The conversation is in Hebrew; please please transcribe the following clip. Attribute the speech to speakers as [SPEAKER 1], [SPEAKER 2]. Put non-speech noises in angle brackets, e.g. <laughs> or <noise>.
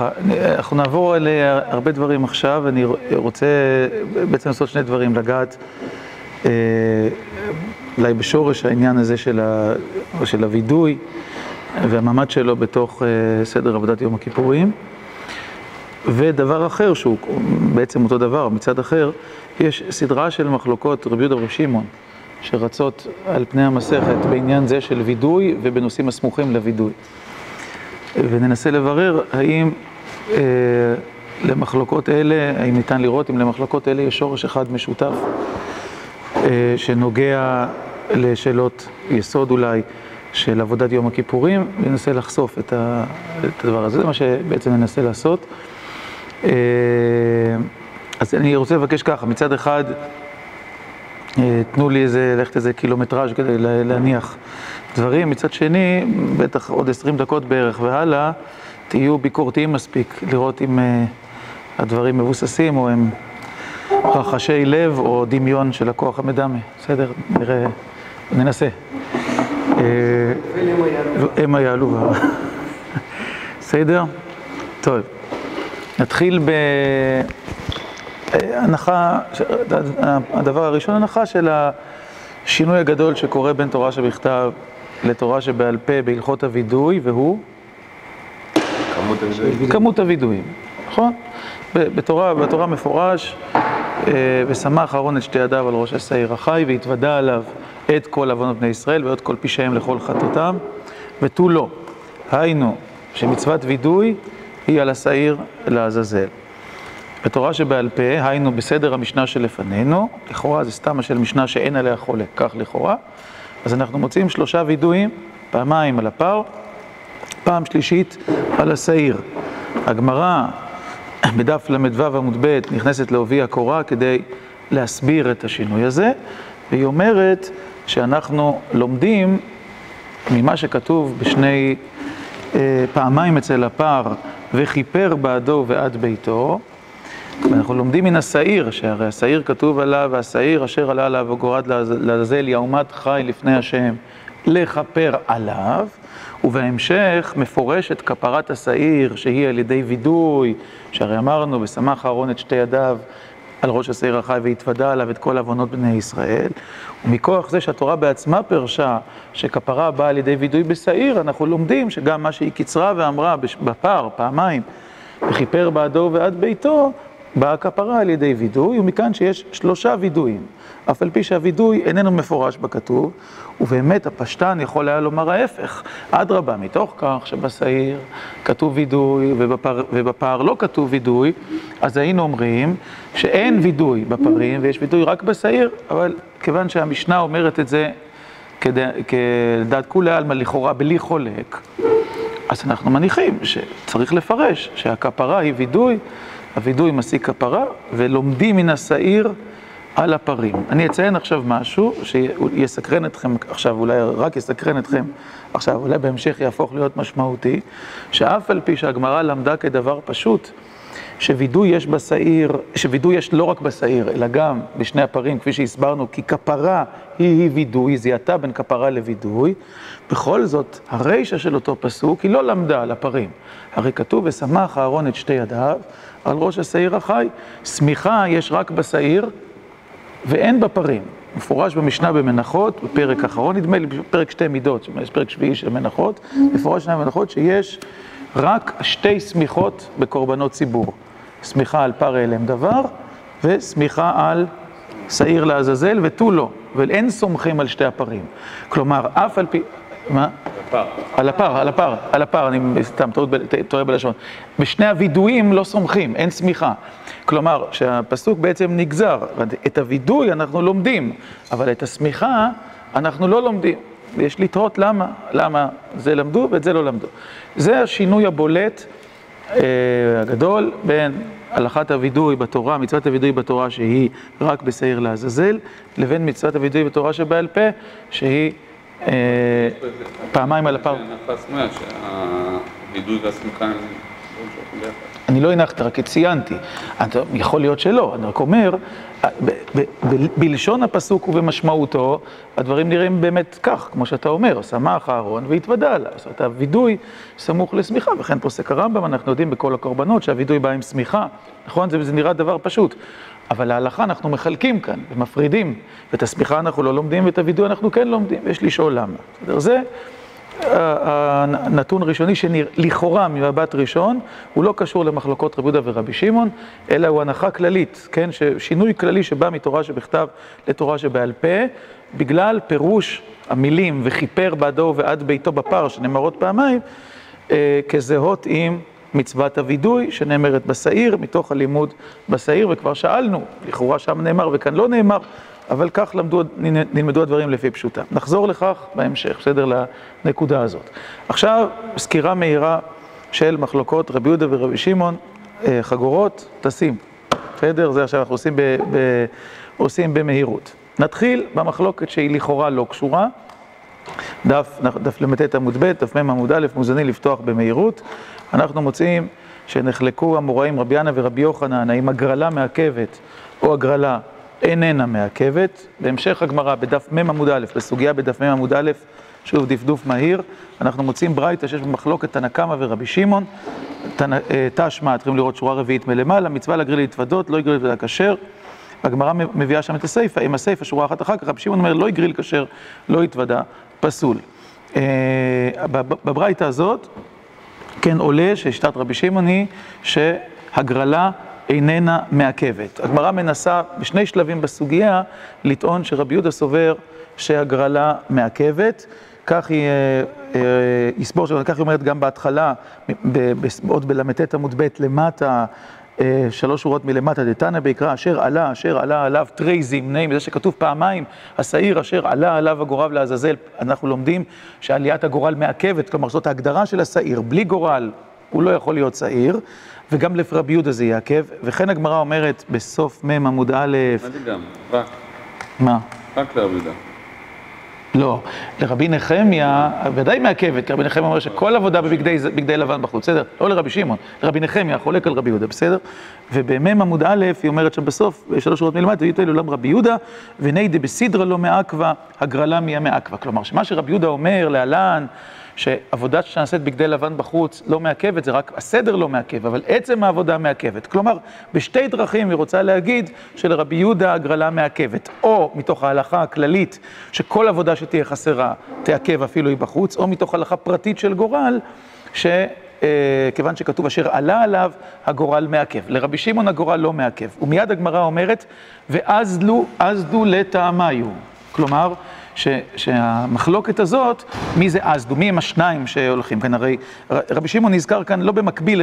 [SPEAKER 1] אנחנו נעבור על הרבה דברים עכשיו, אני רוצה בעצם לעשות שני דברים, לגעת אולי בשורש העניין הזה של הווידוי והמעמד שלו בתוך סדר עבודת יום הכיפורים. ודבר אחר שהוא בעצם אותו דבר, מצד אחר, יש סדרה של מחלוקות רבי יהודה ורבי שמעון שרצות על פני המסכת בעניין זה של וידוי ובנושאים הסמוכים לוידוי וננסה לברר האם למחלוקות אלה, האם ניתן לראות אם למחלוקות אלה יש שורש אחד משותף שנוגע לשאלות יסוד אולי של עבודת יום הכיפורים. וננסה לחשוף את הדבר הזה, זה מה שבעצם ננסה לעשות. אז אני רוצה לבקש ככה, מצד אחד תנו לי איזה, ללכת איזה קילומטראז' כדי להניח דברים, מצד שני, בטח עוד עשרים דקות בערך והלאה, תהיו ביקורתיים מספיק לראות אם הדברים מבוססים או הם רחשי לב או דמיון של הכוח המדמה, בסדר? נראה, ננסה. הם היעלו. <laughs> בסדר? טוב. נתחיל בהנחה, הדבר הראשון, הנחה של השינוי הגדול שקורה בין תורה שבכתב לתורה שבעל פה בהלכות הווידוי, והוא?
[SPEAKER 2] כמות הווידויים.
[SPEAKER 1] כמות הווידויים, נכון? בתורה, בתורה מפורש, ושמח אהרון את שתי ידיו על ראש השעיר החי, והתוודה עליו את כל עוונות בני ישראל ואת כל פשעיהם לכל חטאותם, ותו לא. היינו, שמצוות וידוי היא על השעיר לעזאזל. בתורה שבעל פה, היינו בסדר המשנה שלפנינו, לכאורה זה סתם של משנה שאין עליה חולק, כך לכאורה, אז אנחנו מוצאים שלושה וידויים, פעמיים על הפר, פעם שלישית על השעיר. הגמרא <coughs> בדף ל"ו עמוד ב' נכנסת לעובי הקורה כדי להסביר את השינוי הזה, והיא אומרת שאנחנו לומדים ממה שכתוב בשני פעמיים אצל הפר וכיפר בעדו ועד ביתו, ואנחנו לומדים מן השעיר, שהרי השעיר כתוב עליו, והשעיר אשר עלה עליו וגורד לעזאזל יעומת חי לפני השם לכפר עליו, ובהמשך מפורשת כפרת השעיר שהיא על ידי וידוי, שהרי אמרנו ושמח אהרון את שתי ידיו על ראש השעיר החי והתוודה עליו את כל עוונות בני ישראל, ומכוח זה שהתורה בעצמה פרשה שכפרה באה על ידי וידוי בשעיר, אנחנו לומדים שגם מה שהיא קיצרה ואמרה בפר פעמיים, וכיפר בעדו ועד ביתו, באה כפרה על ידי וידוי, ומכאן שיש שלושה וידויים, אף על פי שהווידוי איננו מפורש בכתוב, ובאמת הפשטן יכול היה לומר ההפך, אדרבה, מתוך כך שבשעיר כתוב וידוי ובפר, ובפר לא כתוב וידוי, אז היינו אומרים שאין וידוי בפרים ויש וידוי רק בשעיר, אבל כיוון שהמשנה אומרת את זה כדעת כולי עלמא לכאורה בלי חולק, אז אנחנו מניחים שצריך לפרש שהכפרה היא וידוי, הווידוי משיג כפרה, ולומדים מן השעיר על הפרים. אני אציין עכשיו משהו שיסקרן אתכם עכשיו, אולי רק יסקרן אתכם עכשיו, אולי בהמשך יהפוך להיות משמעותי, שאף על פי שהגמרא למדה כדבר פשוט, שווידוי יש בשעיר, שווידוי יש לא רק בשעיר, אלא גם בשני הפרים, כפי שהסברנו, כי כפרה היא היא וידוי, זיהתה בין כפרה לווידוי, בכל זאת, הרישא של אותו פסוק היא לא למדה על הפרים. הרי כתוב, ושמח אהרון את שתי ידיו על ראש השעיר החי. שמיכה יש רק בשעיר ואין בפרים. מפורש במשנה במנחות, בפרק אחרון, נדמה לי, בפרק שתי מידות, יש פרק שביעי של מנחות, מפורש שני מנחות שיש רק שתי שמיכות בקורבנות ציבור. שמיכה על פר אליהם דבר, ושמיכה על שעיר לעזאזל ותו לא, ואין סומכים על שתי הפרים. כלומר, אף על פי... מה?
[SPEAKER 2] הפר.
[SPEAKER 1] על הפר, על הפר, על הפר, אני סתם טועה בלשון. בשני הווידויים לא סומכים, אין סמיכה. כלומר, שהפסוק בעצם נגזר, את הווידוי אנחנו לומדים, אבל את הסמיכה אנחנו לא לומדים. ויש לתהות למה, למה זה למדו ואת זה לא למדו. זה השינוי הבולט הגדול בין הלכת הווידוי בתורה, מצוות הווידוי בתורה שהיא רק בשעיר לעזאזל, לבין מצוות הווידוי בתורה שבעל פה, שהיא פעמיים על הפר.
[SPEAKER 2] והסמיכה הם
[SPEAKER 1] אני לא הנחתי, רק ציינתי. יכול להיות שלא, אני רק אומר, בלשון הפסוק ובמשמעותו, הדברים נראים באמת כך, כמו שאתה אומר, שמח אהרון והתוודה לה. זאת אומרת, הווידוי סמוך לשמיכה, וכן פוסק הרמב"ם, אנחנו יודעים בכל הקורבנות שהווידוי בא עם שמיכה, נכון? זה נראה דבר פשוט. אבל להלכה אנחנו מחלקים כאן ומפרידים, ואת השמיכה אנחנו לא לומדים ואת הווידוי אנחנו כן לומדים, ויש לשאול למה. בסדר? זה הנתון הראשוני שלכאורה ממבט ראשון, הוא לא קשור למחלוקות רבי יהודה ורבי שמעון, אלא הוא הנחה כללית, כן? שינוי כללי שבא מתורה שבכתב לתורה שבעל פה, בגלל פירוש המילים וכיפר בעדו ועד ביתו בפר, שנאמרות פעמיים, כזהות עם מצוות הווידוי שנאמרת בשעיר, מתוך הלימוד בשעיר, וכבר שאלנו, לכאורה שם נאמר וכאן לא נאמר, אבל כך למדו, נלמדו הדברים לפי פשוטה. נחזור לכך בהמשך, בסדר? לנקודה הזאת. עכשיו, סקירה מהירה של מחלוקות רבי יהודה ורבי שמעון, חגורות, טסים. בסדר? זה עכשיו אנחנו עושים, ב, ב, עושים במהירות. נתחיל במחלוקת שהיא לכאורה לא קשורה. דף, דף ל"ט עמוד ב', דף מ' עמוד א', מוזני לפתוח במהירות. אנחנו מוצאים שנחלקו המוראים רבי ינא ורבי יוחנן, האם הגרלה מעכבת או הגרלה איננה מעכבת. בהמשך הגמרא, בדף מ' עמוד א', בסוגיה בדף מ' עמוד א', שוב דפדוף מהיר, אנחנו מוצאים ברייתא שיש במחלוקת תנא קמא ורבי שמעון, תשמע, צריכים לראות שורה רביעית מלמעלה, מצווה להגריל להתוודות, לא יגריל להתוודה כשר. הגמרא מביאה שם את הסיפא, עם הסיפא שורה אחת אחר כך, רבי שמעון אומר לא יגריל כשר, לא יתוודה, פסול. בברייתא הזאת, כן עולה ששיטת רבי שמעון היא שהגרלה איננה מעכבת. הגמרא מנסה בשני שלבים בסוגיה לטעון שרבי יהודה סובר שהגרלה מעכבת. כך היא יסבור, כך היא אומרת גם בהתחלה, עוד בל"ט עמוד ב' למטה, שלוש שורות מלמטה, דתנא ביקרא, אשר עלה, אשר עלה עליו תרי זימני, מזה שכתוב פעמיים, השעיר אשר עלה עליו הגורל לעזאזל, אנחנו לומדים שעליית הגורל מעכבת, כלומר זאת ההגדרה של השעיר, בלי גורל הוא לא יכול להיות שעיר, וגם לרבי יהודה זה יעכב, וכן הגמרא אומרת בסוף מ' עמוד א',
[SPEAKER 2] מה זה גם? רק.
[SPEAKER 1] מה?
[SPEAKER 2] רק לרבי יהודה.
[SPEAKER 1] לא, לרבי נחמיה, ודאי מעכבת, כי רבי נחמיה אומר שכל עבודה בבגדי לבן בחוץ, בסדר? לא לרבי שמעון, לרבי נחמיה, חולק על רבי יהודה, בסדר? ובמ' עמוד א', היא אומרת שם בסוף, שלוש שורות מלמטה, ויתו לעולם רבי יהודה, וניידי בסידרא לא מעכבה, הגרלה מיה מעכבה. כלומר, שמה שרבי יהודה אומר להלן, שעבודה שנעשית בגדי לבן בחוץ לא מעכבת, זה רק הסדר לא מעכב, אבל עצם העבודה מעכבת. כלומר, בשתי דרכים היא רוצה להגיד שלרבי יהודה הגרלה מעכבת, או מתוך ההלכה הכללית, שכל עבודה שתהיה חסרה תעכב אפילו היא בחוץ, או מתוך הלכה פרטית של גורל, שכיוון שכתוב אשר עלה עליו, הגורל מעכב. לרבי שמעון הגורל לא מעכב. ומיד הגמרא אומרת, ואזלו, אזדו לטעמיו. כלומר, שהמחלוקת הזאת, מי זה אזדו, מי הם השניים שהולכים? כאן, הרי רבי שמעון נזכר כאן לא במקביל